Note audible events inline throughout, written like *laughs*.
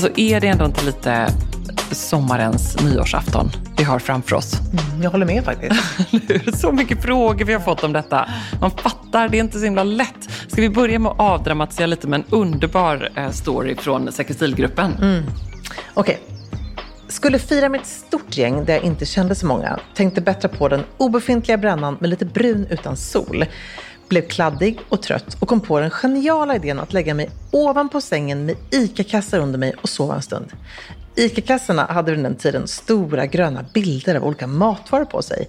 Alltså är det ändå inte lite sommarens nyårsafton vi har framför oss? Mm, jag håller med faktiskt. *laughs* så mycket frågor vi har fått om detta. Man fattar, det är inte så himla lätt. Ska vi börja med att avdramatisera lite med en underbar eh, story från Säker stilgruppen? Mm. Okej. Okay. Skulle fira med ett stort gäng där jag inte kände så många. Tänkte bättra på den obefintliga brännan med lite brun utan sol blev kladdig och trött och kom på den geniala idén att lägga mig ovanpå sängen med ICA-kassar under mig och sova en stund. ICA-kassarna hade vid den tiden stora gröna bilder av olika matvaror på sig.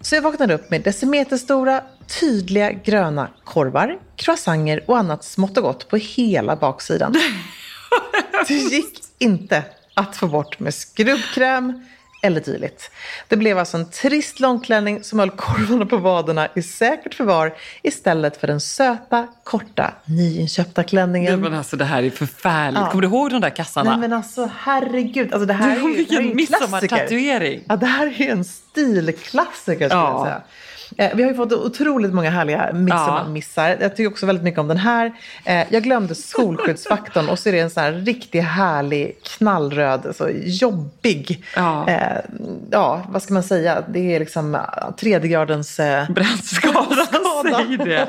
Så jag vaknade upp med decimeterstora, tydliga gröna korvar, croissanter och annat smått och gott på hela baksidan. *laughs* Det gick inte att få bort med skrubbkräm, eller dylikt. Det blev alltså en trist långklänning som höll korvarna på vaderna i säkert förvar istället för den söta, korta, nyinköpta klänningen. Nej, men alltså det här är förfärligt. Ja. Kommer du ihåg de där kassarna? Nej men alltså herregud. Alltså, det här du, är ju, vilken midsommartatuering. Ja, det här är en stilklassiker skulle ja. jag säga. Eh, vi har ju fått otroligt många härliga midsommarmissar. Ja. Jag tycker också väldigt mycket om den här. Eh, jag glömde solskyddsfaktorn och så är det en sån här riktigt härlig knallröd, alltså jobbig. Ja. Eh, ja, vad ska man säga? Det är liksom tredje gradens eh, brännskada. *laughs* Säg det.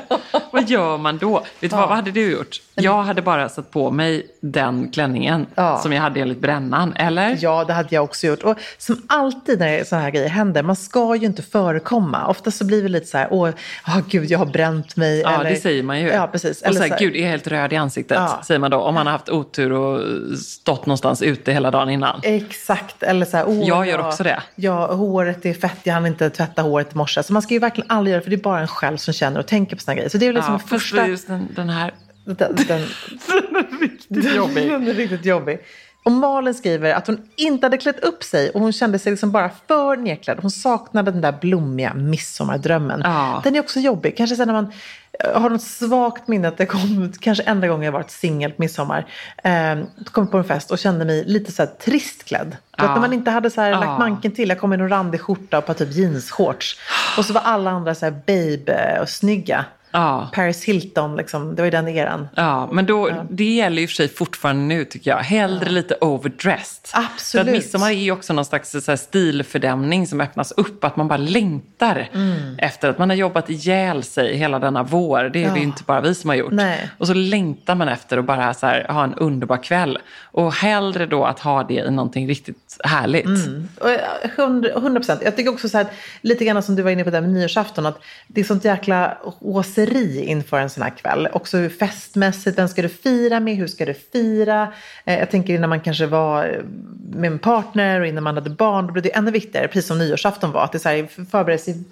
vad gör man då? Vet du ja. vad, vad hade du gjort? Jag hade bara satt på mig den klänningen ja. som jag hade enligt brännan, eller? Ja, det hade jag också gjort. Och som alltid när sådana här grejer händer, man ska ju inte förekomma. Ofta så blir vi lite så här, åh, oh, gud, jag har bränt mig. Ja, eller, det säger man ju. Ja, precis. Eller så här, gud, jag är helt röd i ansiktet, ja. säger man då. Om man har haft otur och stått någonstans ute hela dagen innan. Exakt. Eller så här, oh, jag gör också det. Ja, håret är fett, jag hann inte tvätta håret i morse. Så man ska ju verkligen aldrig göra det, för det är bara en själv som känner och tänker på sådana grejer. Så det är liksom ja, första... just den, den här den, den, *laughs* den är riktigt *laughs* jobbig. Den är riktigt jobbig. Och Malin skriver att hon inte hade klätt upp sig och hon kände sig liksom bara för nedklädd. Hon saknade den där blommiga midsommardrömmen. Ja. Den är också jobbig. Kanske sen när man eh, har något svagt minne att det kom, kanske enda gången jag varit singel på midsommar. Eh, kom på en fest och kände mig lite så här trist klädd. Ja. Att när man inte hade så här ja. lagt manken till. Jag kom i en randig skjorta och på typ jeansshorts. Och så var alla andra så här babe och snygga. Ja. Paris Hilton, liksom, det var ju den eran. Ja, men då, ja. det gäller ju för sig fortfarande nu tycker jag. Hellre ja. lite overdressed. Absolut. För att midsommar är ju också någon slags så här, stilfördämning som öppnas upp. Att man bara längtar mm. efter att man har jobbat ihjäl sig hela denna vår. Det är ja. det ju inte bara vi som har gjort. Nej. Och så längtar man efter att bara så här, ha en underbar kväll. Och hellre då att ha det i någonting riktigt härligt. Mm. Hundra procent. Jag tycker också så här, lite grann som du var inne på där med nyårsafton, att det är sånt jäkla åseri inför en sån här kväll. Också festmässigt, vem ska du fira med, hur ska du fira? Eh, jag tänker innan man kanske var eh, med en partner och innan man hade barn, då blev det ännu viktigare, precis som nyårsafton var, att det så här, veckor i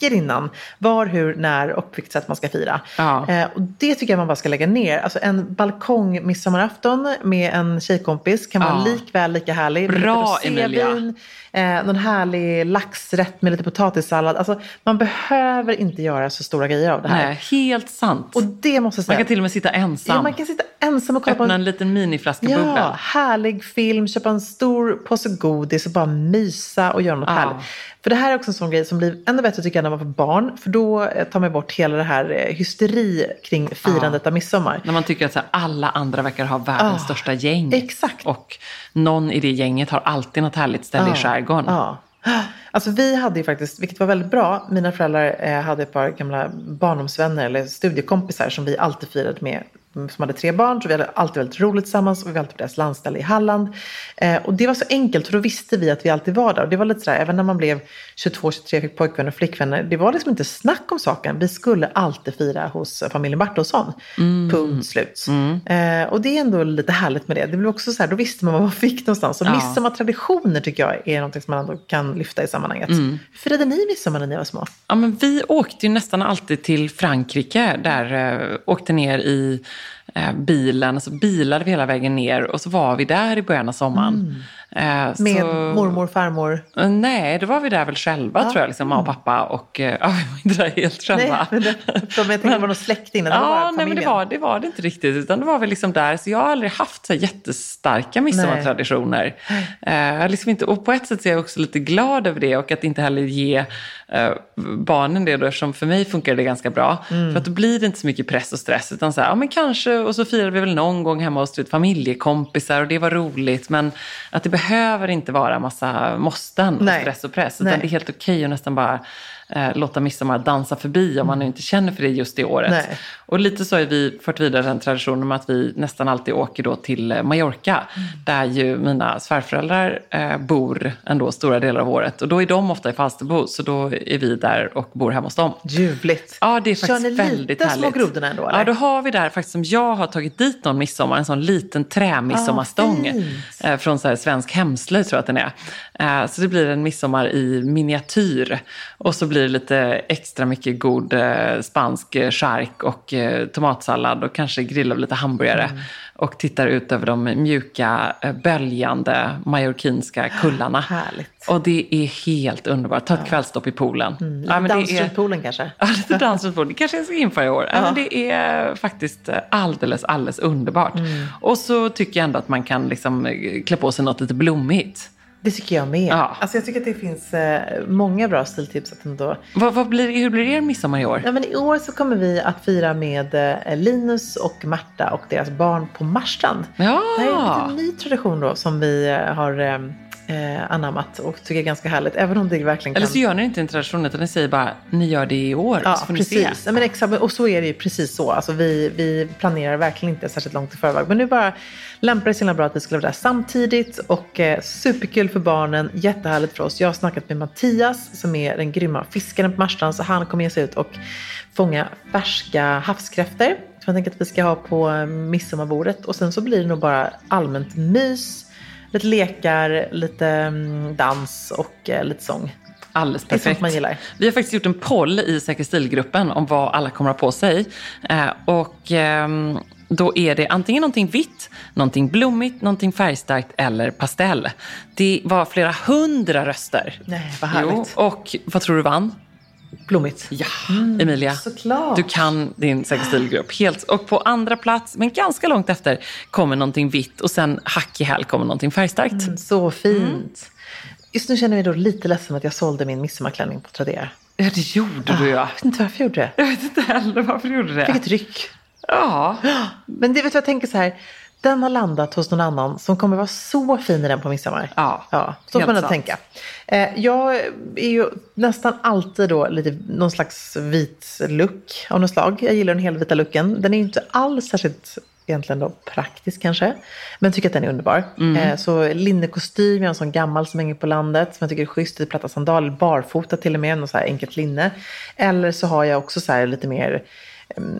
veckor innan. Var, hur, när och på vilket sätt man ska fira. Ja. Eh, och det tycker jag man bara ska lägga ner. Alltså en balkong midsommarafton med en tjejkompis kan vara ja. likväl lika härlig. Bra Emilia! Eh, någon härlig laxrätt med lite potatissallad. Alltså, man behöver inte göra så stora grejer av det här. Nej, helt sant. Och det måste säga. Man kan till och med sitta ensam. Ja, man kan sitta ensam och kolla Öppna på en, en liten miniflaska ja, bubbel. härlig film, köpa en stor påse godis och bara mysa och göra något ja. härligt. För det här är också en sån grej som blir ännu bättre tycker jag när man får barn. För då eh, tar man bort hela det här eh, hysteri kring firandet ja. av midsommar. När man tycker att så här, alla andra verkar ha världens ja. största gäng. Exakt. Och någon i det gänget har alltid något härligt ställe ja. i skärgården. Ja. Alltså vi hade ju faktiskt, vilket var väldigt bra, mina föräldrar eh, hade ett par gamla barndomsvänner eller studiekompisar som vi alltid firade med som hade tre barn, så vi hade alltid väldigt roligt tillsammans och vi var alltid på deras landställe i Halland. Eh, och det var så enkelt, för då visste vi att vi alltid var där. Och det var lite sådär, även när man blev 22, 23, fick pojkvänner och flickvänner, det var liksom inte snack om saken. Vi skulle alltid fira hos familjen Bartosson. Mm. Punkt slut. Mm. Eh, och det är ändå lite härligt med det. Det blev också så här, då visste man vad man fick någonstans. Och ja. midsommartraditioner tycker jag är något som man ändå kan lyfta i sammanhanget. Mm. Hur firade ni midsommar när ni var små? Ja, men vi åkte ju nästan alltid till Frankrike. Där äh, åkte ner i Eh, bilen, så bilade vi hela vägen ner och så var vi där i början av sommaren. Mm. Mm. Eh, Med så, mormor, farmor? Eh, nej, då var vi där väl själva ja. tror jag, liksom, mamma och pappa. Och eh, ja, vi var inte där helt själva. Nej, men det, de, jag tänkte det var någon släkting, det ja, var nej, men det var, det var det inte riktigt. Utan det var vi liksom där. Så jag har aldrig haft så jättestarka midsommartraditioner. Eh, liksom inte, och på ett sätt är jag också lite glad över det och att inte heller ge eh, barnen det då, eftersom för mig funkar det ganska bra. Mm. För att då blir det inte så mycket press och stress. Utan så här, ja men kanske, och så firade vi väl någon gång hemma hos familjekompisar och det var roligt. Men att det behöver inte vara massa måsten och stress och press. Utan Nej. det är helt okej okay att nästan bara eh, låta midsommar dansa förbi om man nu inte känner för det just det året. Nej. Och lite så har vi fört vidare den traditionen med att vi nästan alltid åker då till eh, Mallorca. Mm. Där ju mina svärföräldrar eh, bor ändå stora delar av året. Och då är de ofta i Falsterbo, så då är vi där och bor hemma hos dem. Ljuvligt. Ja, det är faktiskt väldigt härligt. Kör ni lite små grodorna ändå? Eller? Ja, då har vi där faktiskt som jag har tagit dit någon midsommar, en sån liten trämidsommarstång. Ah, eh, från så här, svensk hemslöjd tror jag att den är. Eh, så det blir en midsommar i miniatyr. Och så blir det lite extra mycket god eh, spansk chark och eh, tomatsallad och kanske grillar lite hamburgare. Mm. Och tittar ut över de mjuka, böljande mallorquinska kullarna. Härligt. Och det är helt underbart. Ta ett ja. kvällstopp i poolen. Mm, lite ja, dans runt poolen kanske? *laughs* Ja, lite dans runt poolen. Det kanske jag ska införa i år. Ja. men det är faktiskt alldeles, alldeles underbart. Mm. Och så tycker jag ändå att man kan liksom klä på sig något lite blommigt. Det tycker jag med. Ja. Alltså jag tycker att det finns eh, många bra stiltips. Att ändå... vad, vad blir, hur blir er midsommar i år? Ja, men I år så kommer vi att fira med eh, Linus och Marta och deras barn på Marstrand. Ja. Det här är en ny tradition då som vi eh, har eh, anammat och tycker är ganska härligt. Även om det verkligen kan... Eller så gör ni inte en tradition utan ni säger bara ni gör det i år. Ja, precis. Ja, men exakt, och så är det ju precis så. Alltså, vi, vi planerar verkligen inte särskilt långt i förväg. Men nu bara lämpar det sig bra att vi skulle vara där samtidigt. Och eh, superkul för barnen, jättehärligt för oss. Jag har snackat med Mattias som är den grymma fiskaren på Marstrand. Så han kommer ge sig ut och fånga färska havskräftor. Som jag tänker att vi ska ha på eh, midsommarbordet. Och sen så blir det nog bara allmänt mys lite lekar, lite mm, dans och eh, lite sång. Alldeles perfekt. man gillar. Vi har faktiskt gjort en poll i Säker stilgruppen om vad alla kommer ha på sig. Eh, och eh, då är det antingen någonting vitt, någonting blommigt, någonting färgstarkt eller pastell. Det var flera hundra röster. Nej, vad härligt. Jo, och vad tror du vann? Blommigt. Ja, mm, Emilia. Såklart. Du kan din Säker stilgrupp helt. Och på andra plats, men ganska långt efter, kommer någonting vitt och sen hack i häl kommer någonting färgstarkt. Mm, så fint. Mm. Just nu känner jag mig då lite ledsen att jag sålde min midsommarklänning på Tradera. Ja, det gjorde du ja. Jag vet inte varför jag gjorde det. Jag vet inte heller varför du gjorde det. Jag fick ett ryck. Ja. Men det vet jag tänker så här. Den har landat hos någon annan som kommer vara så fin i den på midsommar. Ja, ja Så får man sant. tänka. Eh, jag är ju nästan alltid då lite någon slags vit look av något slag. Jag gillar den helvita looken. Den är ju inte alls särskilt egentligen då praktisk kanske. Men tycker att den är underbar. Mm. Eh, så linnekostym, jag har en sån gammal som hänger på landet. Som jag tycker är schysst, lite platta sandaler, barfota till och med, något så här enkelt linne. Eller så har jag också så här lite mer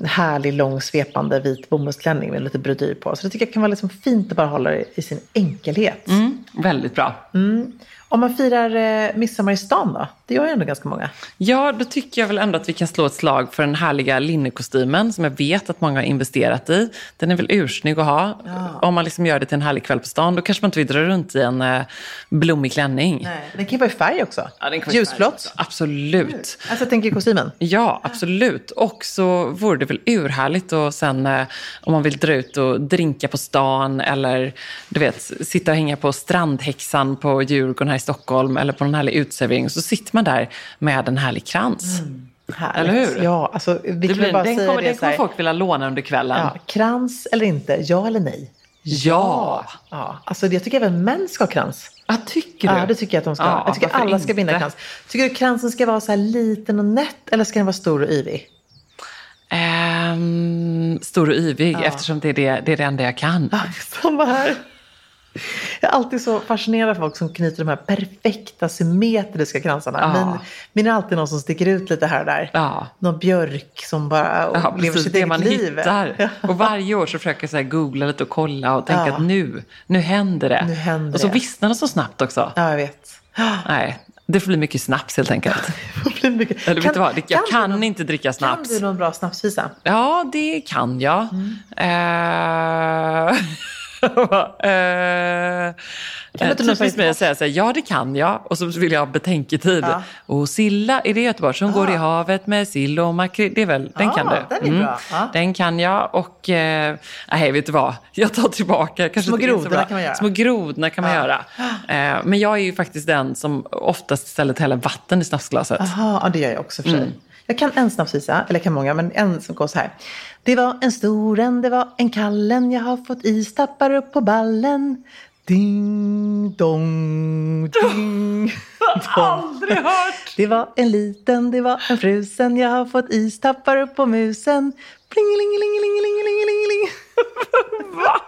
härlig, lång, svepande vit bomullsklänning med lite brodyr på. Så det tycker jag kan vara liksom fint att bara hålla det i sin enkelhet. Mm, väldigt bra. Mm. Om man firar eh, midsommar i stan då? Det gör ju ändå ganska många. Ja, då tycker jag väl ändå att vi kan slå ett slag för den härliga linnekostymen som jag vet att många har investerat i. Den är väl ursnygg att ha. Ja. Om man liksom gör det till en härlig kväll på stan, då kanske man inte vill dra runt i en eh, blommig klänning. Nej, den kan ju vara i färg också. Ja, den kan Ljusblått. Absolut. Alltså jag tänker kostymen. Ja, absolut. Och så vore det väl urhärligt och sen eh, om man vill dra ut och drinka på stan eller du vet, sitta och hänga på strandhäxan på Djurgården här i Stockholm eller på någon härlig utservering så sitter man där med en härlig krans. Mm. Eller hur? Ja, alltså, vi det blir, bara den säga kommer, det den kommer folk vilja låna under kvällen. Ja, krans eller inte, ja eller nej? Ja! ja. Alltså, jag tycker även män ska ha krans. Ja, tycker du? Ja, det tycker jag att de ska. Ja, jag tycker alla ska binda krans. Tycker du kransen ska vara så här liten och nätt eller ska den vara stor och yvig? Um, stor och yvig eftersom det är det, det är det enda jag kan. Samma här. Jag är alltid så fascinerad av folk som knyter de här perfekta symmetriska kransarna. Ja. Min, min är alltid någon som sticker ut lite här och där. Ja. Någon björk som bara Ja, lever sitt Det eget man liv. hittar. Ja. Och varje år så försöker jag så googla lite och kolla och tänka Ja. att nu, nu händer det. Nu händer och så det. vissnar det så snabbt också. ja, jag vet. Nej, det får bli mycket snaps helt enkelt. Det blir mycket. Eller vet du vad, jag du kan någon- inte dricka Kan snaps. du någon bra snapsvisa? Ja, det kan jag. Mm. Eh, eh, Kan du inte typiskt mig att säga så här, ja det kan jag. Och så vill jag ha betänketid. Ja. Och Silla, är det Göteborg som går i Ah. havet med sill och makrill? Det är väl, den Ah, kan du. den är bra. Ja. Den kan jag och, eh, nej vet du vad, jag tar tillbaka. Kanske Små grodorna kan man göra. Små grodorna kan man Ja. göra. Eh, men jag är ju faktiskt den som oftast istället häller vatten i snapsglaset. Jaha, ja, det gör jag också för sig. Mm. Jag kan en snapsvisa, eller jag kan många, men en som går så här. Det var en stor en, det var en kallen, jag har fått is, tappar upp på ballen. Ding, dong, ding, *laughs* dong. Aldrig hört! Det var en liten, det var en frusen, jag har fått is, tappar upp på musen. Plingelingelingelingelingelingeling. *laughs* Va?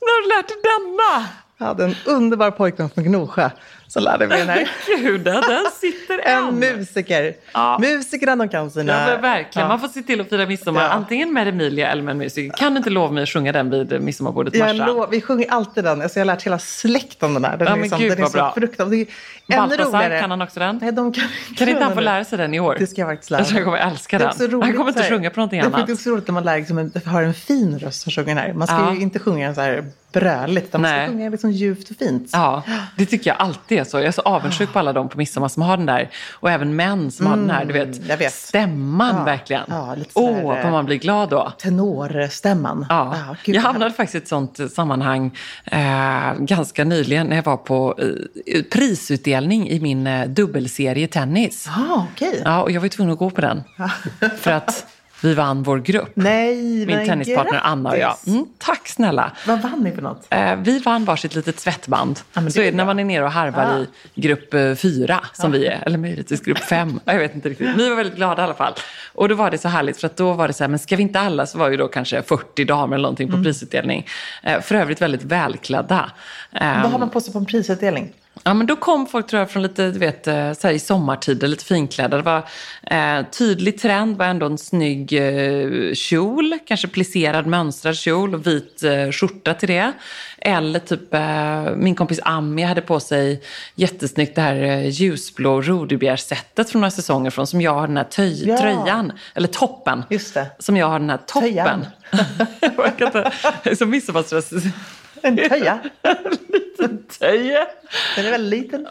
När har du lärt dig denna? Jag hade en underbar pojkvän från Gnosjö som lärde mig den här. *laughs* Gud, den sitter än. En musiker. Ja. Musikerna de kan sina... Ja, verkligen. Ja. Man får se till att fira midsommar Ja. antingen med Emilia eller med en musiker. Kan du inte lova mig att sjunga den vid midsommarbordet Jag Marsa? vi sjunger alltid den. Alltså jag har lärt hela släkten den här. Den Ja, men liksom, gud, den är vad så bra. fruktansvärt. Baltasar, roligare. kan han också den? Nej, de kan, Kan inte han få den. lära sig den i år? Det ska jag faktiskt lära Jag mig. jag kommer älska den. roligt Han kommer inte så här- sjunga på någonting det är annat. också roligt när man lär liksom, en- har en fin röst som sjunger den här. Man ska Ja. ju inte sjunga så här bröligt, man Nej. ska sjunga liksom djupt och fint. Ja, det tycker jag alltid är så. Jag är så avundsjuk på alla de på midsommar som har den där. Och även män som har den här, du vet, Mm, jag vet. stämman Ja, verkligen. ja, lite så här, Åh, eh, vad man blir glad då. Tenorstämman. Ja. gud, jag vad hamnade faktiskt i ett sånt sammanhang eh, ganska nyligen när jag var på eh, prisutdelning i min eh, dubbelserie tennis. Ja, okej. Ja, och jag var ju tvungen att gå på den. För att vi vann vår grupp. Nej, Min tennispartner grattis. Anna och jag. Mm, tack snälla. Vad vann ni för något? Eh, vi vann varsitt litet svettband. Ja, så är det när man är nere och harvar Ah. i grupp eh, fyra, som vi är. Eller möjligtvis grupp fem. *laughs* Jag vet inte riktigt. Vi var väldigt glada i alla fall. Och då var det så härligt, för att då var det så här, men ska vi inte alla, så var ju då kanske 40 damer eller någonting på Mm. prisutdelning. Eh, för övrigt väldigt välklädda. Vad har man på sig på en prisutdelning? Ja, men då kom folk tror jag från lite, du vet, eh, så i sommartider, lite finklädda. Det var eh, tydlig trend, var ändå en snygg eh, kjol, kanske plisserad mönstrad kjol och vit eh, skjorta till det. Eller typ, eh, min kompis Ami hade på sig jättesnyggt det här eh, ljusblå rodebjärssättet från några säsonger från, som jag har den här töj, Ja. tröjan, eller toppen. Just det. Som jag har den här toppen. Töjan. *laughs* jag kan inte, som midsommarstress. En töja. *laughs* Töje. *laughs* Den är väldigt liten.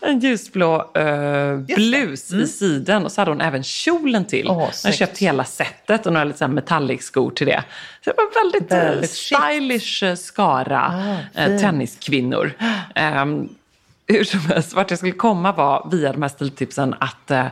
*laughs* en ljusblå eh, blus i siden och så hade hon även kjolen till. Mm. Åh, hon snyggt. köpt hela setet och några lite metallic-skor till det. Så det var väldigt, Väldigt väldigt stylish eh, skara Ah, eh, tenniskvinnor. Ehm, hur som helst, vart jag skulle komma var via de här stiltipsen att eh,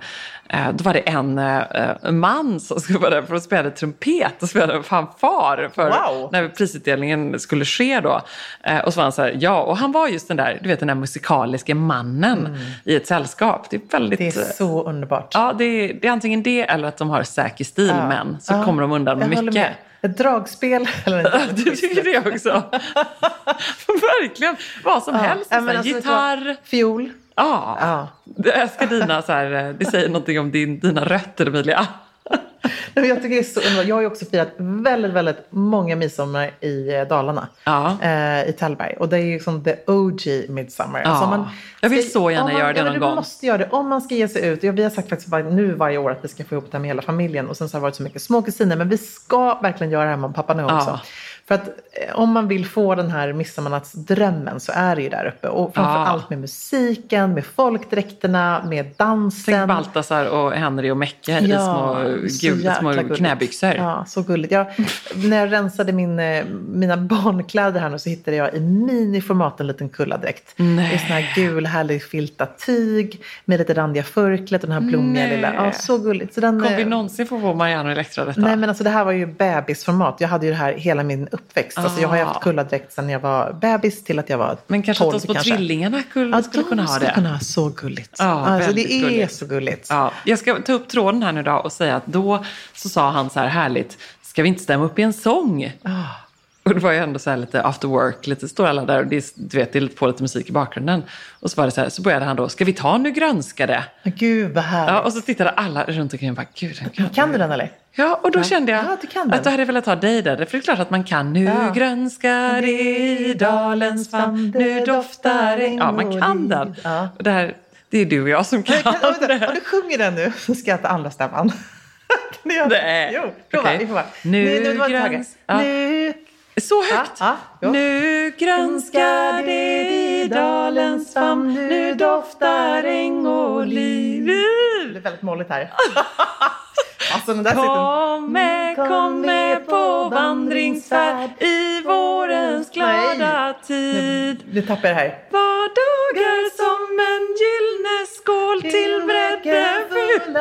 eh, då var det en eh, man som skulle vara där för att spela trumpet och spela fanfar för Wow. när prisutdelningen skulle ske då. Eh, och så var han så här, ja, och han var just den där, du vet den där musikaliska mannen i ett sällskap. Det är väldigt... Mm. Det är så underbart. Ja, det är, det är antingen det eller att de har säker stil, Ja. men så Ja. kommer de undan med mycket. med. Ett dragspel *laughs* eller en *laughs* Du tycker det också? *laughs* Verkligen. Vad som helst. Ja, men här, alltså, gitarr. Fiol. Ja. Ja. Jag älskar dina, så här, eh, det säger någonting om din, dina rötter Emilia. *laughs* Nej, Jag tycker det är så underbart. Jag har ju också firat väldigt, väldigt många midsommar i eh, Dalarna. Ja. Eh, I Tällberg. Och det är ju som the OG midsommar. Ja. Alltså Jag vill så gärna man, göra det ja, någon du gång. måste göra det. Om man ska ge sig ut. Ja, vi har sagt faktiskt bara nu varje år att vi ska få ihop det här med hela familjen. Och sen så har det varit så mycket små kusiner. Men vi ska verkligen göra det här med pappa nu också. För att eh, om man vill få den här midsommarnattsdrömmen så är det ju där uppe. Och framför Ja. allt med musiken, med folkdräkterna, med dansen. Tänk Baltasar och Henry och Mecke i små, gul, små gulligt. knäbyxor. Ja, så gulligt. Jag, när jag rensade min, eh, mina *laughs* barnkläder här nu så hittade jag i miniformat en liten kulladräkt. Nej. Är sån här gul härlig filtat tyg med lite randiga förklätt och den här blommiga Nej. lilla. Ja, så gulligt. Så den, Kommer vi eh, någonsin få på Marianne och Elektra detta? Nej men alltså det här var ju bebisformat. Jag hade ju det här hela min uppväxt. Alltså jag har ju Ah. haft kulladräkt sedan jag var bebis till att jag var Men kanske 12 att de små kanske. tvillingarna skulle, Ja, skulle kunna ha det. kunna ha så gulligt. Ja, alltså, det är gulligt. så gulligt. Ja, jag ska ta upp tråden här nu då och säga att då så sa han så här härligt, ska vi inte stämma upp i en sång? Ah. Och det var ju ändå så här lite after work, lite står alla där och det, du vet, det är på lite musik i bakgrunden. Och så var det så här, så började han då, ska vi ta Nu grönskade? Gud vad härligt. Ja, och så tittade alla runt omkring och bara, gud, den kan, Kan du den eller? Ja, och då kände jag Ja, du kan den. att då hade jag velat ha dig där. För det är klart att man kan. Nu Ja. grönskar det i dalens famn, nu doftar äng Ja, man kan den. Ja. Och det, här, det är du och jag som kan, Kan, vänta, det. om du sjunger den nu så ska jag ta andra stämman. Kan du göra det? Nej. Jo, prova. Okej. Vi får bara. Nu nu, nu, var det gräns- taget. ja. Nu Så högt! Ja, jo. nu grönskar det i dalens famn, nu doftar äng och liv. Det är väldigt molligt här. *laughs* alltså den där sitter... Kom med, kom med på vandringsfärd i vårens glada tid. Nu tappar jag det här. Var dagar som en gyllene skål till bredde fyll.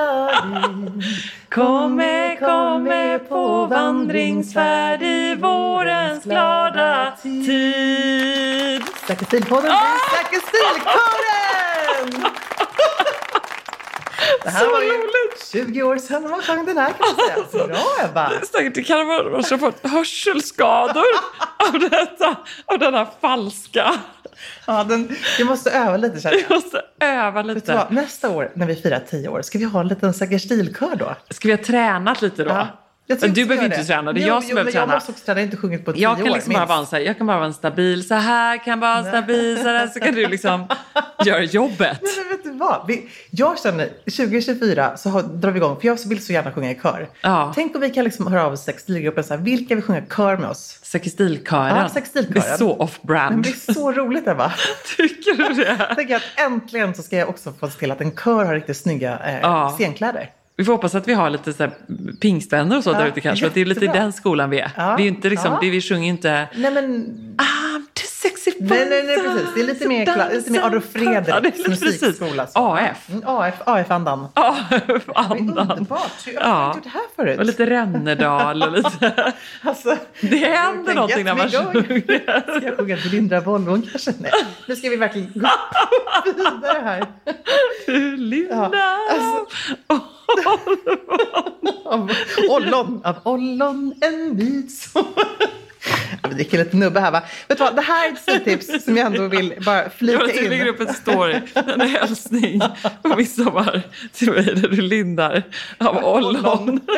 Kom med, kom med på vandringsfärd i vårens glada tid. Snacka stilpodden, stilkåren! Det här Så var ju roligt! 20 år sedan man sjöng den här kan man säga. Bra Ebba! Säkert det kan någon som fått hörselskador av detta, av denna falska. Ja, den, jag måste öva lite känner jag. Jag måste öva lite. vad? Nästa år när vi firar 10 år, ska vi ha en liten Säker stilkör då? Ska vi ha tränat lite då? Tror Men du behöver inte träna, det är Jo, jag som jo, behöver men Jag träna. måste också träna, jag har inte sjungit på 10 Jag år kan liksom bara minst. vara en, så här, jag kan bara vara en stabil, så här kan vara stabil, så här, så kan du liksom *laughs* göra jobbet. Nej, men vet du vad? Vi, jag känner 2024 så har, drar vi igång, för jag vill så gärna sjunga i kör. Ja. Tänk om vi kan liksom höra av oss till stilgruppen så här, vilka vill sjunga kör med oss? Sextilkören. Ja, sextilkören. Det är så off-brand. det är så roligt Ebba. *laughs* Tycker du det? Tänker att äntligen så ska jag också få se till att en kör har riktigt snygga eh, Ja. scenkläder. Vi får hoppas att vi har lite så här pingstvänner och så Ja, där ute kanske. För att det är lite i den skolan vi är. Ja, Vi är inte liksom, ja. vi sjunger inte Nej men, I'm too sexy for nej, nej, nej precis. Det är lite mer, kla- lite mer Adolf Fredriks musikskola. så. AF. Mm, AF, AF-andan. Ja, Det andan. är underbart. Jag Ja. har inte gjort det här förut. Och lite Rännedal och lite... *laughs* Alltså, Det händer någonting när man sjunger. Ska jag sjunga till Lindra Volvon kanske? Nej. Nu ska vi verkligen gå vidare här. *laughs* Linda. Ja, *laughs* Av ollon, av ollon en vit så... Vi dricker lite nubbe här va. Vet du vad, det här är ett stiltips som jag ändå vill bara flika Jag in. lägger upp en story, en hälsning på midsommar till mig där du lindar av ollon. *laughs*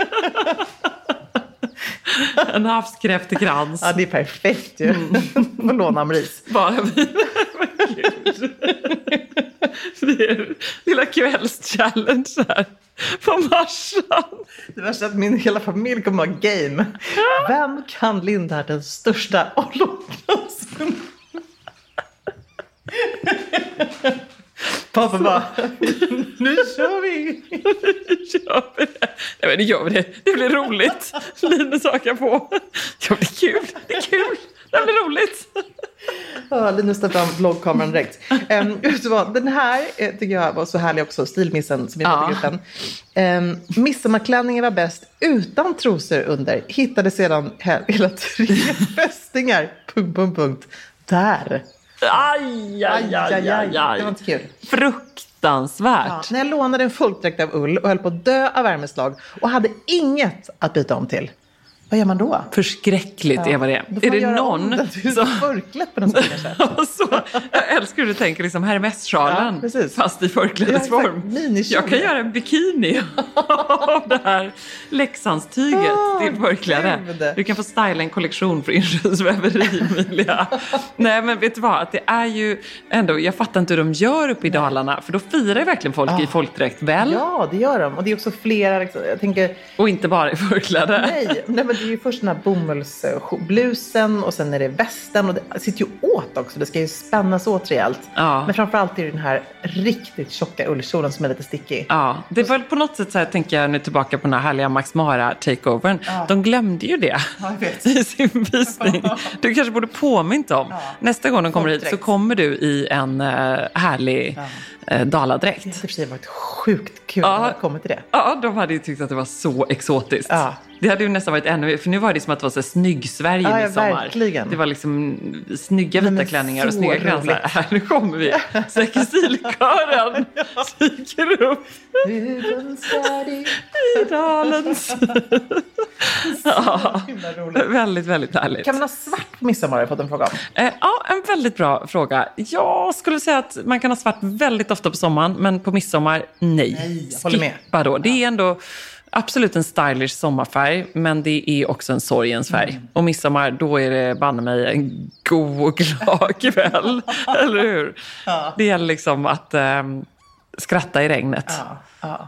En havskräftekrans. Ja, det är perfekt ju. Får låna om ris. Bara vi. *laughs* *laughs* Det är lilla kvällschallenge här på Marsan. Det värsta är att min hela familj kommer att ha game. Vem kan Linda den största ollonkransen? Pappa bara, nu kör vi! Gör vi det? Nej men det gör vi det. Det blir roligt. Linus hakar på. Ja det är kul. Det är kul. Det blir roligt. *laughs* Ja, Linus tar fram vloggkameran direkt. Um, den här eh, tycker jag var så härlig också, stilmissen som vi Ja. ja. Um, midsommarklänningen var bäst utan trosor under. Hittade sedan he- hela tre *laughs* fästingar. Punkt, punkt, punkt. Där. Aj, aj, aj, aj, Det var aj. inte kul. Fruktansvärt. Ja, när jag lånade en folkdräkt av ull och höll på att dö av värmeslag och hade inget att byta om till. Vad gör man då? Förskräckligt är vad det är. Är det någon den till som... förkläppen kanske. *laughs* så, jag älskar hur du tänker liksom Hermessjalen Ja, fast i Ja, förklädesform. Minikjol. jag kan göra en bikini *laughs* av det här Leksandstyget Åh, till förkläde. Gud. Du kan få styla en kollektion för Insjöns väveri *laughs* Emilia. Nej men vet du vad, att det är ju ändå, jag fattar inte hur de gör uppe i Dalarna för då firar ju verkligen folk i folkdräkt väl? Ja, det gör de. Och det är också flera, liksom, jag tänker, Och inte bara i förkläde. nej, nej men det är ju först den här bomullsblusen och sen är det västen och det sitter ju åt också. Det ska ju spännas åt rejält. Ja. Men framförallt är det den här riktigt tjocka ullkjolen som är lite stickig. Ja, det var på något sätt så här, tänker jag nu tillbaka på den här härliga Max Mara-takeovern. De glömde ju det Ja, *laughs* i sin visning. Du kanske borde påmint om. Nästa gång de kommer hit så kommer du i en uh, härlig uh, daladräkt. Det hade för sig varit sjukt kul Ja. att ha kommit till det. Ja, de hade ju tyckt att det var så exotiskt. Ja, Det hade ju nästan varit ännu för nu var det som att det var så snygg-Sverige Ja, midsommar. verkligen. Det var liksom snygga Nej, vita men klänningar och snygga kransar. *laughs* Här, nu kommer vi. Säker stilkören stiger upp *laughs* i dalens. *laughs* ja, roligt. väldigt, väldigt härligt. Kan man ha svart på midsommar har jag fått en fråga om. Eh, ja, en väldigt bra fråga. Jag skulle säga att man kan ha svart väldigt ofta på sommaren, men på midsommar, nej. Nej. Skippa då. Det är ändå absolut en stylish sommarfärg, men det är också en sorgens färg. Mm. Och midsommar, då är det banne mig en god och glad *laughs* kväll. Eller hur? Ja. Det gäller liksom att eh, skratta i regnet. Ja, ja.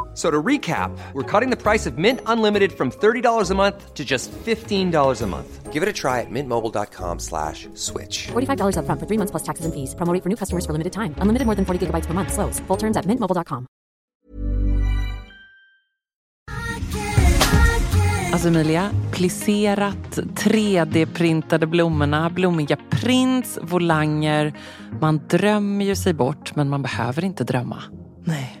F- So to recap, we're cutting the price of Mint Unlimited from $30 a month to just $15 a month. Give it a try at mintmobile.com slash switch. $45 upfront for three months plus taxes and fees. Promo rate for new customers for limited time. Unlimited more than 40 gigabytes per month. Slows. Full terms at mintmobile.com. Alltså Emilia, plisserat, 3D-printade blommorna, blommiga prints, volanger. Man drömmer ju sig bort, men man behöver inte drömma. Nej.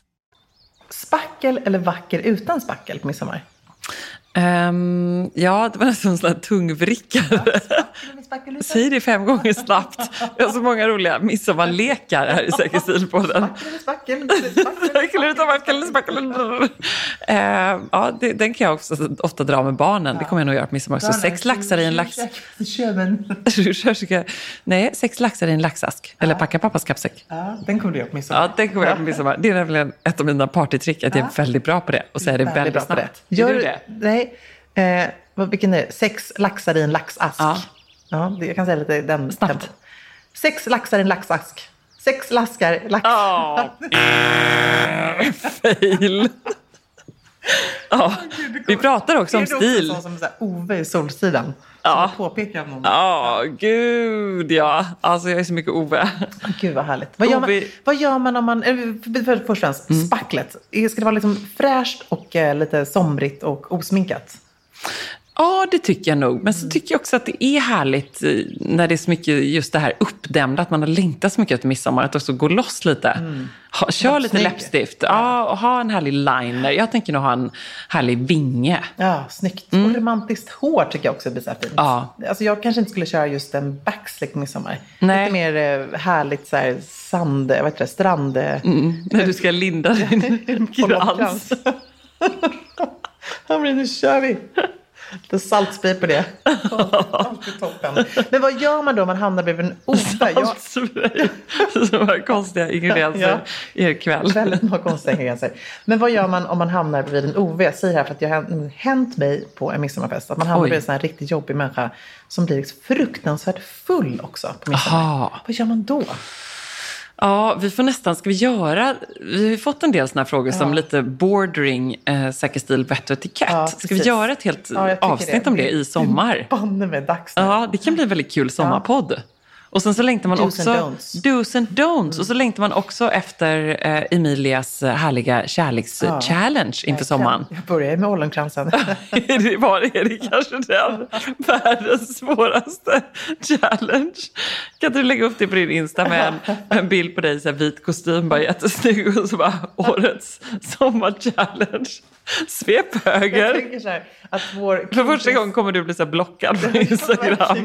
Spackel eller vacker utan spackel på midsommar? Ehm, ja, det var nästan en sån här tungvrickare. Säg det fem gånger snabbt. Vi har så många roliga midsommarlekar här i Säker stil-podden. Ehm, Ja, det, den kan jag också ofta dra med barnen. Det kommer jag nog göra på midsommar också. Sex laxar i en lax... *laughs* Nej, sex laxar i en laxask. Eller packa pappas kappsäck. Ja, den kommer du göra på midsommar. Ja, den kommer jag göra på midsommar. Det är nämligen ett av mina partytrick, att jag är väldigt bra på det. Och säger det väldigt, på snabbt. Gör du det? Nej. Eh, vad- vilken är det? Sex laxar i en laxask. Ja. Ja, det, jag kan säga lite den Snabbt. tempot. Sex laxar i en laxask. Sex laskar, lax... Ja. *laughs* Fail. Ja, vi pratar också om Är det också stil. sån som så här Ove i Solsidan? Ja. Påpekar någon. Ja, gud ja. Alltså jag är så mycket Ove. Gud vad härligt. Vad gör man, vad gör man om man, eh, för- för- först och Mm. spacklet. Ska det vara liksom fräscht och eh, lite somrigt och osminkat? Ja, det tycker jag nog. Men så tycker jag också att det är härligt eh, när det är så mycket just det här uppdämda, att man har längtat så mycket efter midsommar, att också gå loss lite. Ha, kör lite snygg. läppstift, ja, och ha en härlig liner. Jag tänker nog ha en härlig vinge. Ja, snyggt. Och romantiskt hår tycker jag också blir så här fint. Mm. Ja. Alltså jag kanske inte skulle köra just en backslick midsommar. Nej. Lite mer eh, härligt så här sand, vad heter det, strand... eh, När du ska linda din *laughs* krans. *laughs* Hörni, nu kör vi! Lite saltspray på det. Allt är toppen. Men vad gör man då om man hamnar bredvid en Ove? Jag, Saltspray. Så här konstiga ingredienser i er kväll. väldigt många konstiga ingredienser. Men vad gör man om man hamnar bredvid en Ove? Jag säger här för att det har hänt- mig på en midsommarfest. Att man hamnar Oj. bredvid en sån här riktigt jobbig människa som blir fruktansvärt full också på midsommar. Aha. Vad gör man då? Ja, vi får nästan, ska vi göra, vi har fått en del sådana frågor som lite bordering, eh, säker stil, vett och etikett. Ja, ska vi göra ett helt Ja, avsnitt om det i sommar? Banne med dags nu. Ja, det kan bli en väldigt kul sommarpodd. Och sen så längtar man Do's också... and don'ts. Mm. Do's and don'ts. Och så längtar man också efter eh, Emilias eh, härliga kärleks-challenge inför sommaren. Jag börjar med ollonkransen. *laughs* Det, var, är det kanske den *laughs* världens svåraste challenge? Kan du lägga upp det på din Insta med en, en bild på dig i vit kostym, bara jättesnygg och så bara årets sommarchallenge. *laughs* Svep höger. här, att vår För första gången kommer du bli så blockad *laughs* på Instagram.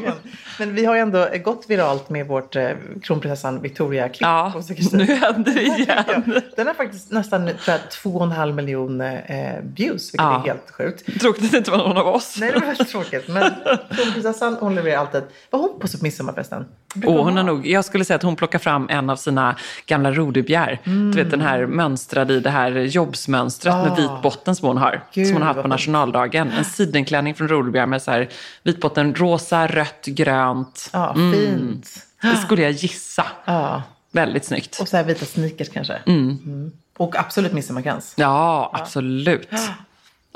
Men vi har ju ändå gått viralt med vårt eh, kronprinsessan Victoria-klipp. Ja, nu händer det igen. Den har faktiskt nästan tror jag, två och en halv miljon eh, views, vilket Ja. är helt sjukt. Tråkigt att det inte var någon av oss. Nej, det var tråkigt. Men kronprinsessan, hon levererar alltid. Var hon på midsommarfesten? Och hon har nog, jag skulle säga att hon plockar fram en av sina gamla rodubjär. Du vet den här mönstrade i det här jobbsmönstret med Ah. vit botten som hon har. Gud, som hon har haft på nationaldagen. En sidenklänning från rodubjär med så här vit botten, rosa, rött, grönt. Ja, fint. Det skulle jag gissa. Ja. Väldigt snyggt. Och så här vita sneakers kanske. Mm. Och absolut midsommarkrans. Ja, absolut.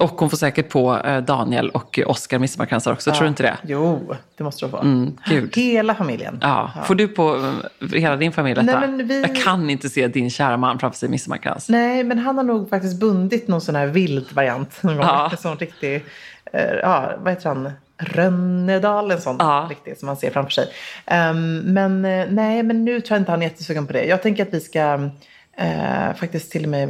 Och hon får säkert på eh, Daniel och Oscar midsommarkransar också, tror du inte det? Jo, det måste du få. Mm, gud. Hela familjen. Ja. Får du på eh, hela din familj detta? Nej, men vi- Jag kan inte se din kära man framför sig i midsommarkrans. Nej, men han har nog faktiskt bundit någon sån här vild variant någon gång. Ja. En *laughs* sån riktig, eh, ja, vad heter han? Rönnedal, en sån Ja. riktig som man ser framför sig. Ehm, men nej, men nu tror jag inte han är jättesugen på det. Jag tänker att vi ska eh, faktiskt till och med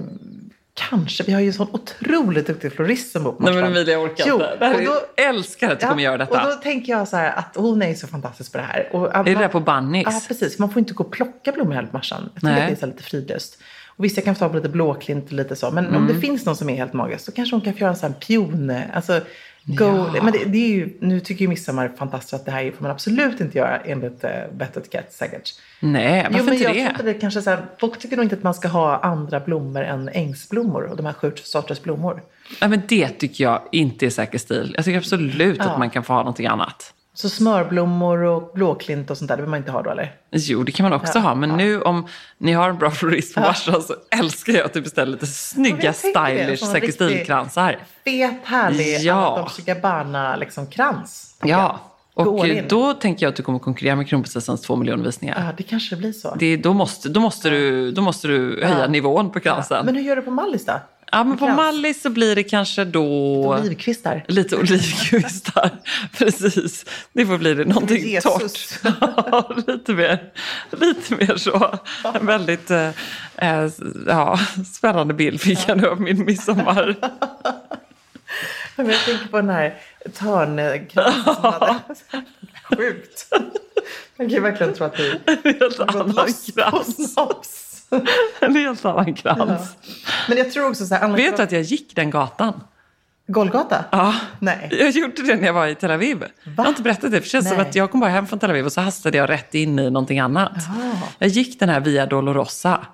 Kanske, vi har ju en sån otroligt duktig florist som bor på Nej men. Emilia, jag orkar Jo, inte. Här och då- jag älskar att du kommer göra detta. Och då tänker jag så här att hon är ju så fantastisk på det här. Och, Är det där på Bunnies? Ja, precis. Man får inte gå och plocka blommor heller på Marstrand. Jag tycker att det är lite fridlöst. Och vissa kan få ta på lite blåklint och lite så. Men om Mm. det finns någon som är helt magisk så kanske hon kan få göra en sån här pion. Alltså, go. Men det, det är ju, nu tycker ju midsommar fantastiskt att det här får man absolut inte göra enligt uh, bett etikett säkert. Nej, varför jo, men inte jag det? tror inte det kanske så här, folk tycker nog inte att man ska ha andra blommor än ängsblommor och de här sju sorters blommor. Ja, men det tycker jag inte är säker stil. Jag tycker absolut att man kan få ha någonting annat. Så smörblommor och blåklint och sånt där, det vill man inte ha då eller? Jo, det kan man också ha. Men nu om ni har en bra florist på Marstrand så älskar jag att du beställer lite snygga, stylish som en säker riktig- stil-kransar. Fet, härlig Ja. ja. Dolce Gabbana liksom krans. Ja, och då tänker jag att du kommer konkurrera med kronprinsessans två miljoner visningar. Ja, det kanske blir så. Det, då, måste, då, måste du, då måste du höja nivån på kransen. Men hur gör du på Mallis då? Ja, men på? Mallis så blir det kanske då... Olivkvistar. Lite olivkvistar. *laughs* Precis. Det får bli det någonting Jesus. torrt. *laughs* Ja, lite mer, lite mer så. En väldigt eh, eh, ja, spännande bild fick jag nu av min midsommar. *laughs* Jag tänker på den här som hade... Sjukt. Man kan ju verkligen tro att helt har gått loss på snaps. *laughs* En helt annan krans. Men jag tror också så här... Vet du att jag gick den gatan? Golgata? Ja. Nej. Jag gjorde det när jag var i Tel Aviv. Jag har inte berättat det, för det som att jag kom bara hem från Tel Aviv och så hastade jag rätt in i någonting annat. Jag gick den här Via Dolorosa,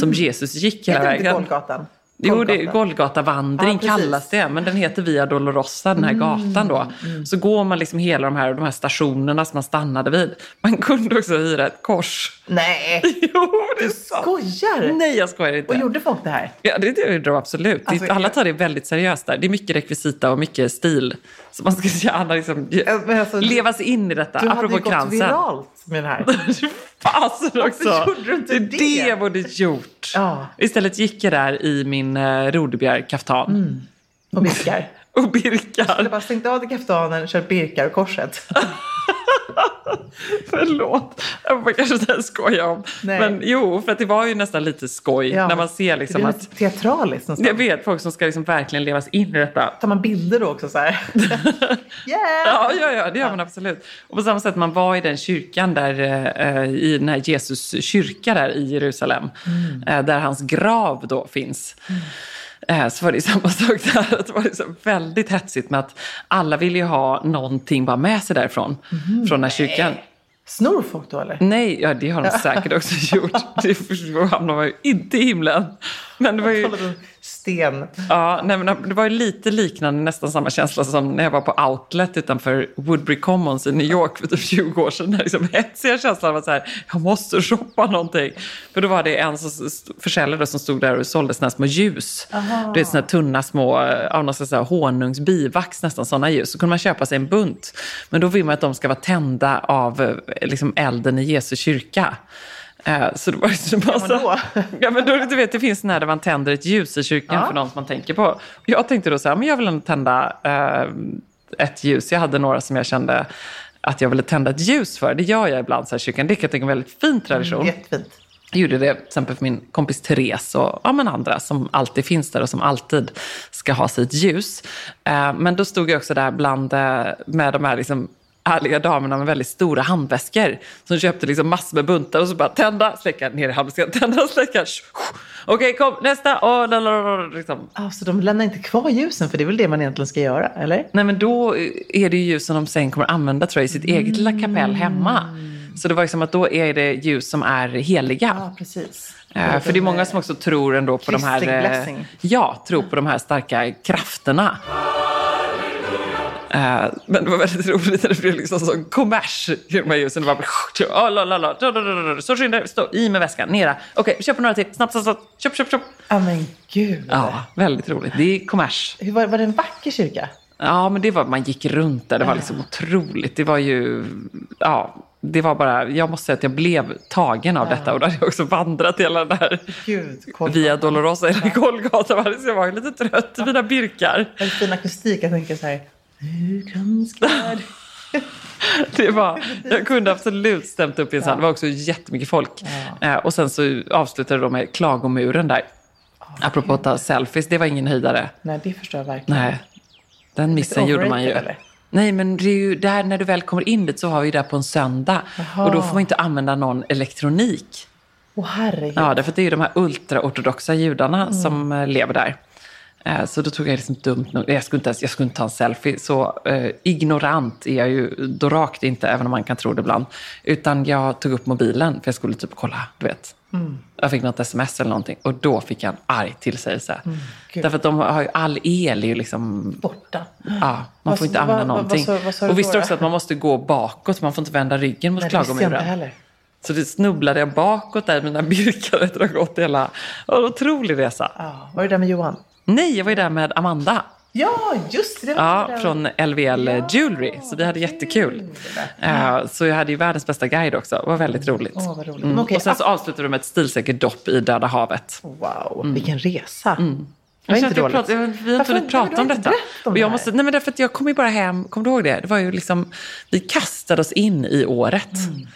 som Jesus gick hela Heter det inte vägen. Golgatan? Jo, det är Golgata. Golgatavandring Ja, kallas det, men den heter Via Dolorosa, den här gatan då. Så går man liksom hela de här, de här stationerna som man stannade vid. Man kunde också hyra ett kors. Nej, *laughs* Jo, det är sant. skojar! Nej, jag skojar inte. Och gjorde folk det här? Ja, det gjorde de absolut. Alltså, Alla tar det väldigt seriöst där. Det är mycket rekvisita och mycket stil. Så man ska gärna liksom alltså, leva sig in i detta. Du hade apropå ju gått kransen. viralt med det här. *laughs* Fasen också! gjorde du inte det? det? Det borde gjort. Ja. Istället gick jag där i min uh, rodebjär-kaftan. Mm. Och Birkar. *laughs* Och Jag birkar. bara stängt av kaftanen, kört Birkar och korset. *laughs* *laughs* Förlåt. Jag kanske inte skoja om. Nej. Men jo, för det var ju nästan lite skoj Ja. när man ser liksom det att... teatraliskt nästan. Jag vet folk som ska liksom verkligen levas in i detta. Tar man bilder då också så här? *laughs* yeah! Ja, ja, ja, det gör man absolut. Och på samma sätt, man var i den kyrkan där, eh, i den här Jesus kyrka där i Jerusalem, Mm. eh, där hans grav då finns. eh, så var det samma *laughs* sak där. Det var liksom väldigt hetsigt med att alla ville ju ha någonting bara med sig därifrån. Från den här kyrkan. Snor folk då eller? Nej, ja, det har de säkert också *laughs* gjort. Det då hamnar man ju inte i himlen. Men det var ju... Sten. Ja, nej, det var lite liknande, nästan samma känsla som när jag var på Outlet utanför Woodbury Commons i New York för typ 20 år sedan. Den liksom hetsiga känslan var så här, jag måste shoppa någonting. För då var det en som, försäljare som stod där och sålde såna små ljus. Det är såna tunna små, av någon slags så här honungsbivax, nästan sådana ljus. Så kunde man köpa sig en bunt. Men då vill man att de ska vara tända av eh, liksom, elden i Jesu kyrka. Eh, Så det var liksom bara Ja, men då? Ja, du vet, det finns när man tänder ett ljus i kyrkan för någon som man tänker på. Jag tänkte då så här, men jag vill ändå tända eh, ett ljus. Jag hade några som jag kände att jag ville tända ett ljus för. Det gör jag ibland så här i kyrkan. Det kan jag tycka är en väldigt fin tradition. Jättefint. Jag gjorde det till exempel för min kompis Therese och ja, men andra som alltid finns där och som alltid ska ha sitt ljus. Eh, men då stod jag också där bland, eh, med de här liksom, ärliga damerna med väldigt stora handväskor som köpte liksom massor med buntar och så bara tända, släcka, ner i handväskan, *laughs* tända, släcka. Okej, kom nästa. Oh, lalalala, liksom. Ah, så de lämnar inte kvar ljusen för det är väl det man egentligen ska göra, eller? Nej, men då är det ju ljus som de sen kommer använda tror jag, i sitt eget lilla kapell hemma. Så det var liksom att då är det ljus som är heliga. Ja, precis. Eh, för det är många som också tror ändå på de här... Eh. Ja, tror på de här starka krafterna. Eh, men det var väldigt roligt när det blev liksom sån kommers här ljusen. Det bara... Oh, la, la, la. Så skynda dig, stå i med väskan, nera. Okej, köp några till. Snabbt, snabbt, snabbt. Köp, köp, köp. Ja, men gud. Ja, väldigt roligt. Det är kommers. Hur var, var det en vacker kyrka? Ja, men det var, man gick runt där. Det var liksom otroligt. Det var ju, ja, det var bara, jag måste säga att jag blev tagen av detta. Och då hade jag också vandrat hela den där Gud. Via Dolorosa eller Golgata. Så jag var lite trött i mina birkar. En fin akustik. Jag tänker så här. Comes *laughs* God. Det var, jag kunde absolut stämt upp i en sån. Det var också jättemycket folk. Eh, och sen så avslutade de med klagomuren där. Apropå att ta selfies, det var ingen höjdare. Nej, det förstår jag verkligen. Nej, den missen gjorde man ju. eller? Nej, men det är ju där när du väl kommer in dit så har vi det på en söndag. Och då får man inte använda någon elektronik. Åh herregud. Ja, därför att det är ju de här ultraortodoxa judarna Mm. som eh, lever där. Eh, Så då tog jag liksom dumt nog, jag skulle inte, jag skulle inte ta en selfie. Så eh, ignorant är jag ju då rakt inte, även om man kan tro det ibland. Utan jag tog upp mobilen för jag skulle typ kolla, du vet. Mm. Jag fick något sms eller någonting och då fick jag en arg tillsägelse. Mm, gud. Därför att de har ju, all el är ju liksom Borta. Ja, man Vad- får inte använda vad- vad- någonting. vad vad sa du och visste också att man måste gå bakåt, man får inte vända ryggen mot klagomuren. Så det snubblade jag bakåt där mina birkar efter att ha gått hela... En otrolig resa. Ja, var det där med Johan? Nej, jag var ju där med Amanda. Ja, just det. Ja, det från LVL Jewelry. Så vi hade jättekul. Eh, Så jag hade ju världens bästa guide också. Det var väldigt roligt. Vad roligt. Mm. Okej, Och sen så avslutade vi med ett stilsäkert dopp i Döda havet. Wow, vilken resa. Mm. Jag inte jag pratar, jag, vi har inte hunnit prata om detta. om och jag det måste, nej men därför att jag kom ju bara hem, kommer du ihåg det? Det var ju liksom, vi kastade oss in i året. Eh,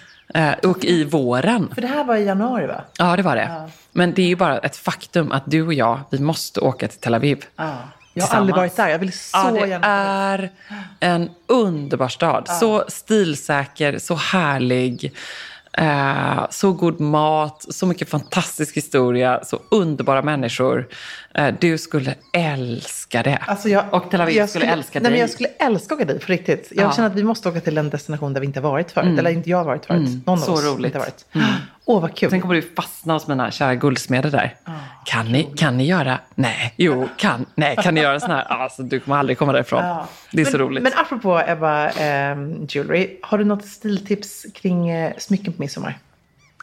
och i våren. För det här var i januari va? Ja, det var det. Men det är ju bara ett faktum att du och jag, vi måste åka till Tel Aviv. Ja. Jag har aldrig varit där. Jag vill så Ja, det gärna. är en underbar stad. Så stilsäker, så härlig. Eh, så god mat, så mycket fantastisk historia, så underbara människor. Eh, du skulle älska det. Alltså jag, och Tel Aviv jag skulle, älska nej, dig. Men jag skulle älska att åka dit, på riktigt. Jag Ja. Mm. känner att vi måste åka till en destination där vi inte har varit förut. Eller inte jag har varit förut. Någon Så av oss roligt. inte varit. Åh, vad kul. Sen kommer du fastna hos mina kära guldsmeder där. kan, ni, kan ni göra? Nej. Jo, kan. Nej, kan ni göra sån här? Alltså, du kommer aldrig komma därifrån. Ja. Det är men, så roligt. Men apropå Ebba ehm, Jewelry, har du något stiltips kring eh, smycken på midsommar?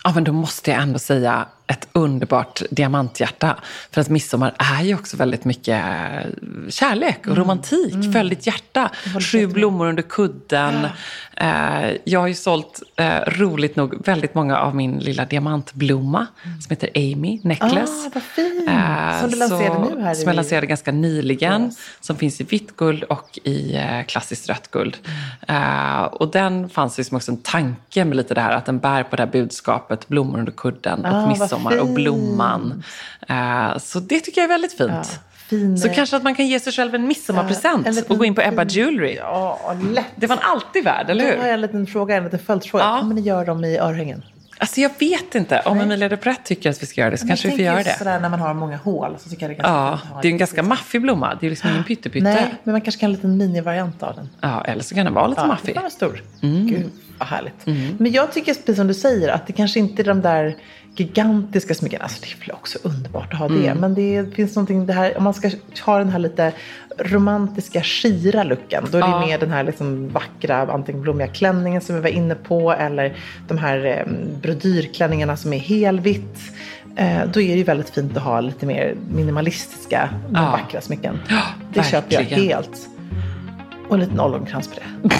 Ja, men då måste jag ändå säga ett underbart diamanthjärta. För att midsommar är ju också väldigt mycket eh, kärlek och romantik. Följ ditt hjärta. Sju blommor under kudden. Eh, jag har ju sålt, eh, roligt nog, väldigt många av min lilla diamantblomma som heter Amy Necklace. Ah, vad fint. Eh, Som du lanserade nu här Som jag lanserade ganska nyligen. Yes. Som finns i vitt guld och i eh, klassiskt rött guld. Eh, och den fanns liksom också en tanke med lite det här att den bär på det här budskapet blommor under kudden Ah, och vad midsommar och blomman. Eh, så det tycker jag är väldigt fint. Fin, Så eh, kanske att man kan ge sig själv en midsommarpresent en liten och gå in på Ebba Jewelry. Ja, lätt. Det var en alltid värd, eller hur? har jag en liten fråga, en liten följdfråga. Ja. Kommer ni göra dem i örhängen? Alltså jag vet inte. Om Emilia de Prat tycker att vi ska göra det så kanske vi får göra det. Sådär, när man har många hål så tycker jag det är ganska Ja, det är en ganska liksom- maffig blomma. Det är liksom ingen pyttepytte. Nej, men man kanske kan ha en liten minivariant av den. Ja, eller så kan den vara lite Ja, maffig. det var stor. Gud, vad härligt. Men jag tycker, precis som du säger, att det kanske inte är de där gigantiska smyckena. Alltså det är också underbart att ha det. Men det finns någonting, det här, om man ska ha den här lite romantiska skira looken. Då är det Ja. mer den här liksom vackra, antingen blommiga klänningen som vi var inne på. Eller de här eh, brodyrklänningarna som är helvitt. Eh, då är det ju väldigt fint att ha lite mer minimalistiska, men Ja. vackra smycken. Ja, det köper jag verkligen. helt. Och en liten ollonkrans på det. *laughs*